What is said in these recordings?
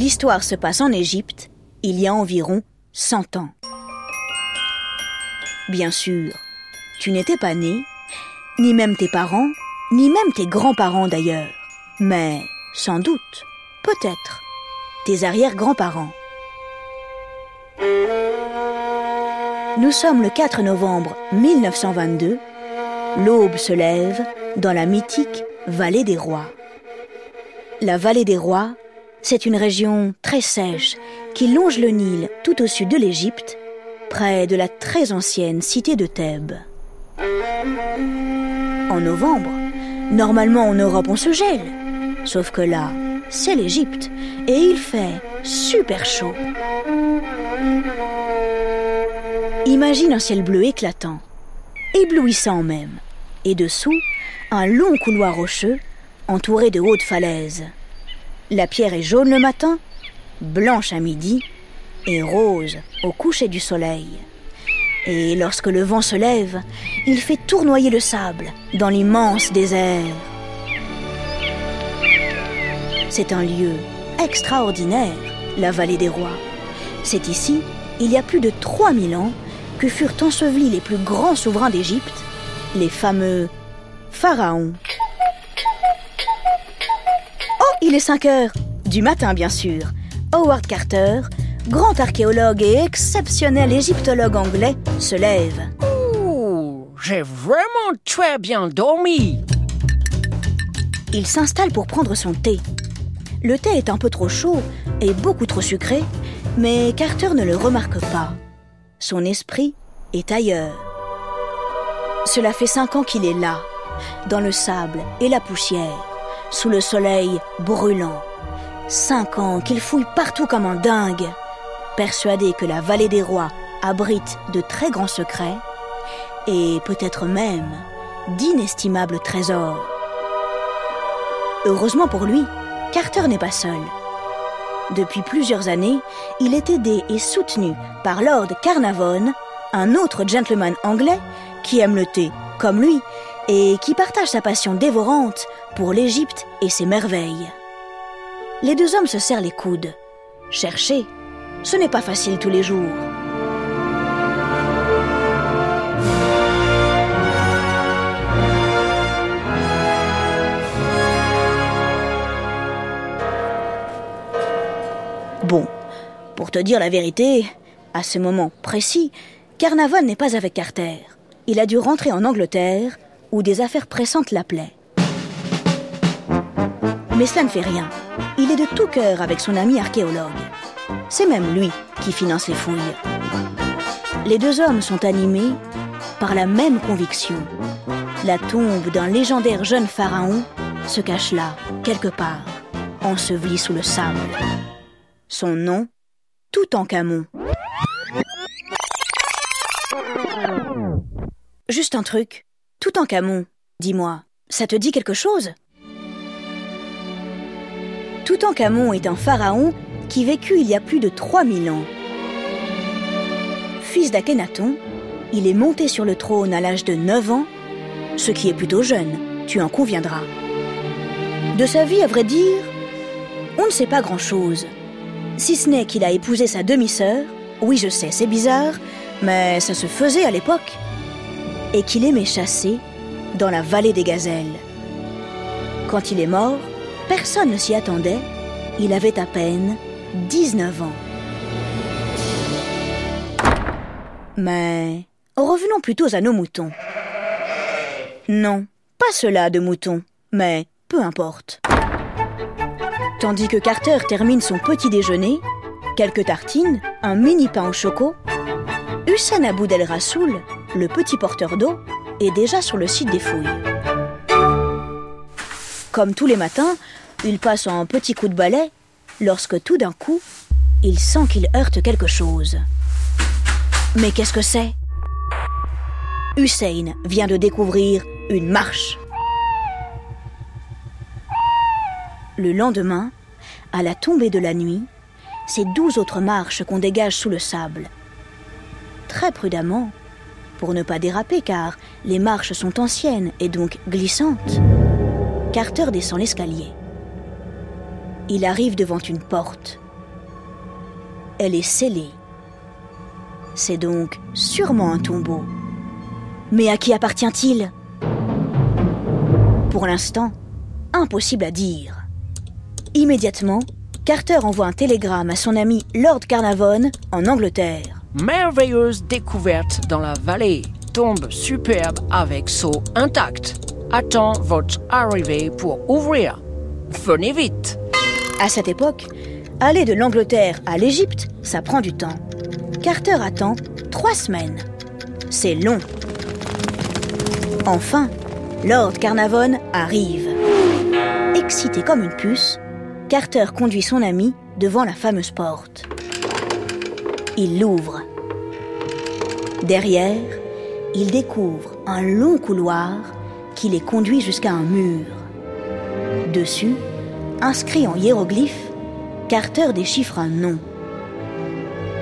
L'histoire se passe en Égypte, il y a environ 100 ans. Bien sûr, tu n'étais pas né, ni même tes parents, ni même tes grands-parents d'ailleurs, mais sans doute, peut-être, tes arrière-grands-parents. Nous sommes le 4 novembre 1922. L'aube se lève dans la mythique Vallée des Rois. La Vallée des Rois, c'est une région très sèche qui longe le Nil tout au sud de l'Égypte, près de la très ancienne cité de Thèbes. En novembre, normalement en Europe on se gèle, sauf que là, c'est l'Égypte et il fait super chaud. Imagine un ciel bleu éclatant, éblouissant même, et dessous, un long couloir rocheux entouré de hautes falaises. La pierre est jaune le matin, blanche à midi et rose au coucher du soleil. Et lorsque le vent se lève, il fait tournoyer le sable dans l'immense désert. C'est un lieu extraordinaire, la vallée des rois. C'est ici, il y a plus de 3000 ans, que furent ensevelis les plus grands souverains d'Égypte, les fameux pharaons. Il est 5 heures Du matin, bien sûr. Howard Carter, grand archéologue et exceptionnel égyptologue anglais, se lève. Ouh, j'ai vraiment très bien dormi. Il s'installe pour prendre son thé. Le thé est un peu trop chaud et beaucoup trop sucré, mais Carter ne le remarque pas. Son esprit est ailleurs. Cela fait cinq ans qu'il est là, dans le sable et la poussière, sous le soleil brûlant. Cinq ans qu'il fouille partout comme un dingue, persuadé que la vallée des rois abrite de très grands secrets et peut-être même d'inestimables trésors. Heureusement pour lui, Carter n'est pas seul. Depuis plusieurs années, il est aidé et soutenu par Lord Carnavon, un autre gentleman anglais qui aime le thé comme lui et qui partage sa passion dévorante pour l'Égypte et ses merveilles. Les deux hommes se serrent les coudes. Chercher, ce n'est pas facile tous les jours. Bon, pour te dire la vérité, à ce moment précis, Carnavon n'est pas avec Carter. Il a dû rentrer en Angleterre, où des affaires pressantes l'appelaient. Mais cela ne fait rien. Il est de tout cœur avec son ami archéologue. C'est même lui qui finance les fouilles. Les deux hommes sont animés par la même conviction. La tombe d'un légendaire jeune pharaon se cache là, quelque part, enseveli sous le sable. Son nom, Toutankhamon. Juste un truc. Toutankhamon, dis-moi, ça te dit quelque chose? Toutankhamon est un pharaon qui vécut il y a plus de 3000 ans. Fils d'Akhenaton, il est monté sur le trône à l'âge de 9 ans, ce qui est plutôt jeune, tu en conviendras. De sa vie, à vrai dire, on ne sait pas grand-chose si ce n'est qu'il a épousé sa demi-sœur, oui je sais, c'est bizarre, mais ça se faisait à l'époque, et qu'il aimait chasser dans la vallée des gazelles. Quand il est mort, personne ne s'y attendait, il avait à peine 19 ans. Mais revenons plutôt à nos moutons. Non, pas cela de moutons, mais peu importe. Tandis que Carter termine son petit déjeuner, quelques tartines, un mini pain au choco, Hussein Aboud El Rassoul, le petit porteur d'eau, est déjà sur le site des fouilles. Comme tous les matins, il passe un petit coup de balai lorsque tout d'un coup, il sent qu'il heurte quelque chose. Mais qu'est-ce que c'est? Hussein vient de découvrir une marche. Le lendemain, à la tombée de la nuit, c'est douze autres marches qu'on dégage sous le sable. Très prudemment, pour ne pas déraper car les marches sont anciennes et donc glissantes, Carter descend l'escalier. Il arrive devant une porte, elle est scellée. C'est donc sûrement un tombeau. Mais à qui appartient-il? Pour l'instant, impossible à dire. Immédiatement, Carter envoie un télégramme à son ami Lord Carnarvon en Angleterre. Merveilleuse découverte dans la vallée. Tombe superbe avec seau intact. Attends votre arrivée pour ouvrir. Venez vite. À cette époque, aller de l'Angleterre à l'Égypte, ça prend du temps. Carter attend trois semaines. C'est long. Enfin, Lord Carnarvon arrive. Excité comme une puce, Carter conduit son ami devant la fameuse porte. Il l'ouvre. Derrière, il découvre un long couloir qui les conduit jusqu'à un mur. Dessus, inscrit en hiéroglyphes, Carter déchiffre un nom.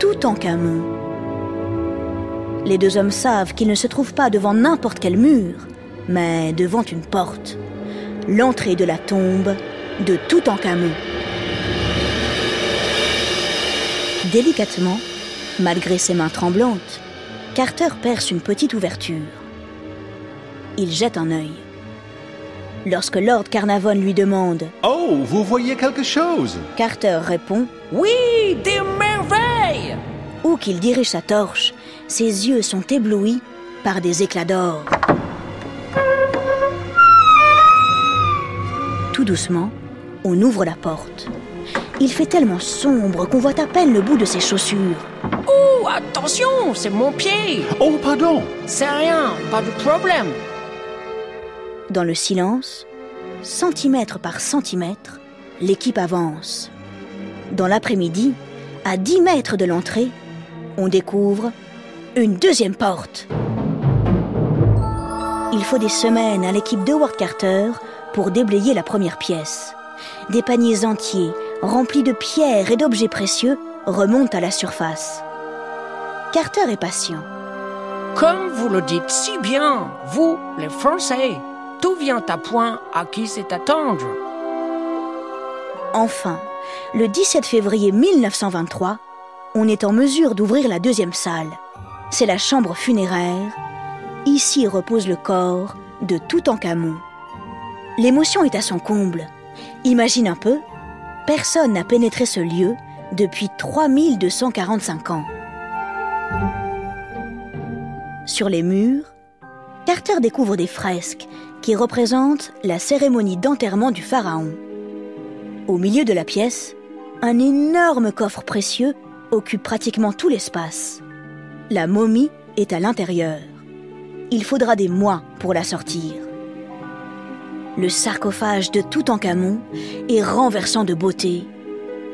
Tout en Camon. Les deux hommes savent qu'ils ne se trouvent pas devant n'importe quel mur, mais devant une porte. L'entrée de la tombe de Toutankhamon. Délicatement, malgré ses mains tremblantes, Carter perce une petite ouverture. Il jette un œil. Lorsque Lord Carnarvon lui demande Oh, vous voyez quelque chose? Carter répond Oui, des merveilles Où qu'il dirige sa torche, ses yeux sont éblouis par des éclats d'or. Tout doucement, on ouvre la porte. Il fait tellement sombre qu'on voit à peine le bout de ses chaussures. Oh, attention, c'est mon pied Oh, pardon C'est rien, pas de problème. Dans le silence, centimètre par centimètre, l'équipe avance. Dans l'après-midi, à 10 mètres de l'entrée, on découvre une deuxième porte. Il faut des semaines à l'équipe de Howard Carter pour déblayer la première pièce. Des paniers entiers, remplis de pierres et d'objets précieux, remontent à la surface. Carter est patient. Comme vous le dites si bien, vous, les Français, tout vient à point à qui c'est attendre. Enfin, le 17 février 1923, on est en mesure d'ouvrir la deuxième salle. C'est la chambre funéraire. Ici repose le corps de Toutankhamon. L'émotion est à son comble. Imagine un peu, personne n'a pénétré ce lieu depuis 3245 ans. Sur les murs, Carter découvre des fresques qui représentent la cérémonie d'enterrement du pharaon. Au milieu de la pièce, un énorme coffre précieux occupe pratiquement tout l'espace. La momie est à l'intérieur. Il faudra des mois pour la sortir. Le sarcophage de Toutankhamon est renversant de beauté.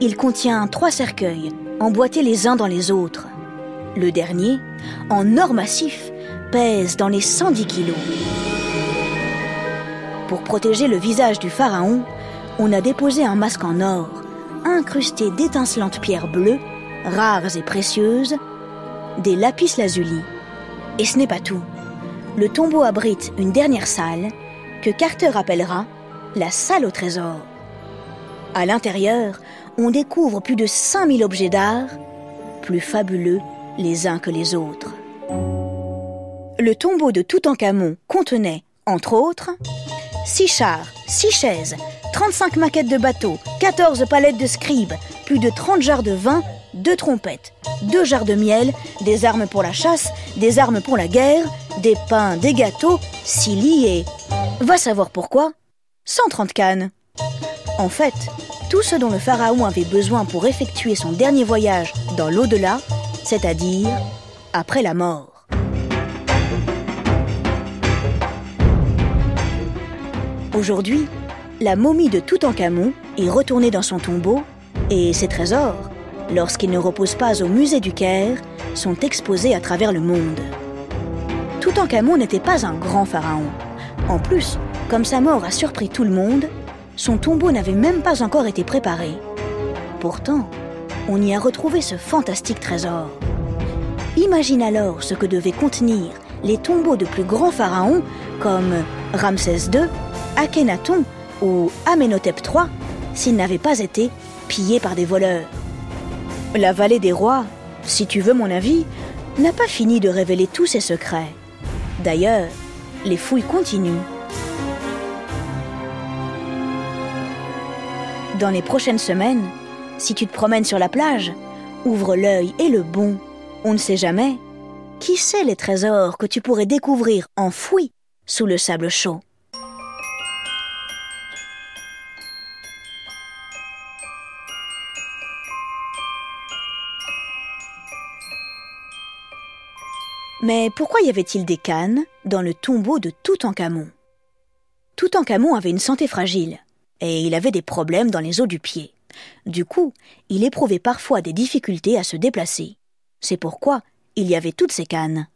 Il contient trois cercueils, emboîtés les uns dans les autres. Le dernier, en or massif, pèse dans les 110 kilos. Pour protéger le visage du pharaon, on a déposé un masque en or, incrusté d'étincelantes pierres bleues, rares et précieuses, des lapis lazuli. Et ce n'est pas tout. Le tombeau abrite une dernière salle que Carter appellera la salle au trésor. À l'intérieur, on découvre plus de 5000 objets d'art, plus fabuleux les uns que les autres. Le tombeau de Toutankhamon contenait, entre autres, 6 chars, 6 chaises, 35 maquettes de bateaux, 14 palettes de scribes, plus de 30 jarres de vin, 2 trompettes, 2 jarres de miel, des armes pour la chasse, des armes pour la guerre, des pains, des gâteaux, 6 lits et... Va savoir pourquoi? 130 cannes. En fait, tout ce dont le pharaon avait besoin pour effectuer son dernier voyage dans l'au-delà, c'est-à-dire après la mort. Aujourd'hui, la momie de Toutankhamon est retournée dans son tombeau et ses trésors, lorsqu'ils ne reposent pas au musée du Caire, sont exposés à travers le monde. Toutankhamon n'était pas un grand pharaon. En plus, comme sa mort a surpris tout le monde, son tombeau n'avait même pas encore été préparé. Pourtant, on y a retrouvé ce fantastique trésor. Imagine alors ce que devaient contenir les tombeaux de plus grands pharaons comme Ramsès II, Akhenaton ou Amenhotep III s'ils n'avaient pas été pillés par des voleurs. La vallée des rois, si tu veux mon avis, n'a pas fini de révéler tous ses secrets. D'ailleurs, les fouilles continuent. Dans les prochaines semaines, si tu te promènes sur la plage, ouvre l'œil et le bon. On ne sait jamais. Qui sait les trésors que tu pourrais découvrir enfouis sous le sable chaud? Mais pourquoi y avait-il des cannes dans le tombeau de Toutankhamon? Toutankhamon avait une santé fragile et il avait des problèmes dans les os du pied. Du coup, il éprouvait parfois des difficultés à se déplacer. C'est pourquoi il y avait toutes ces cannes.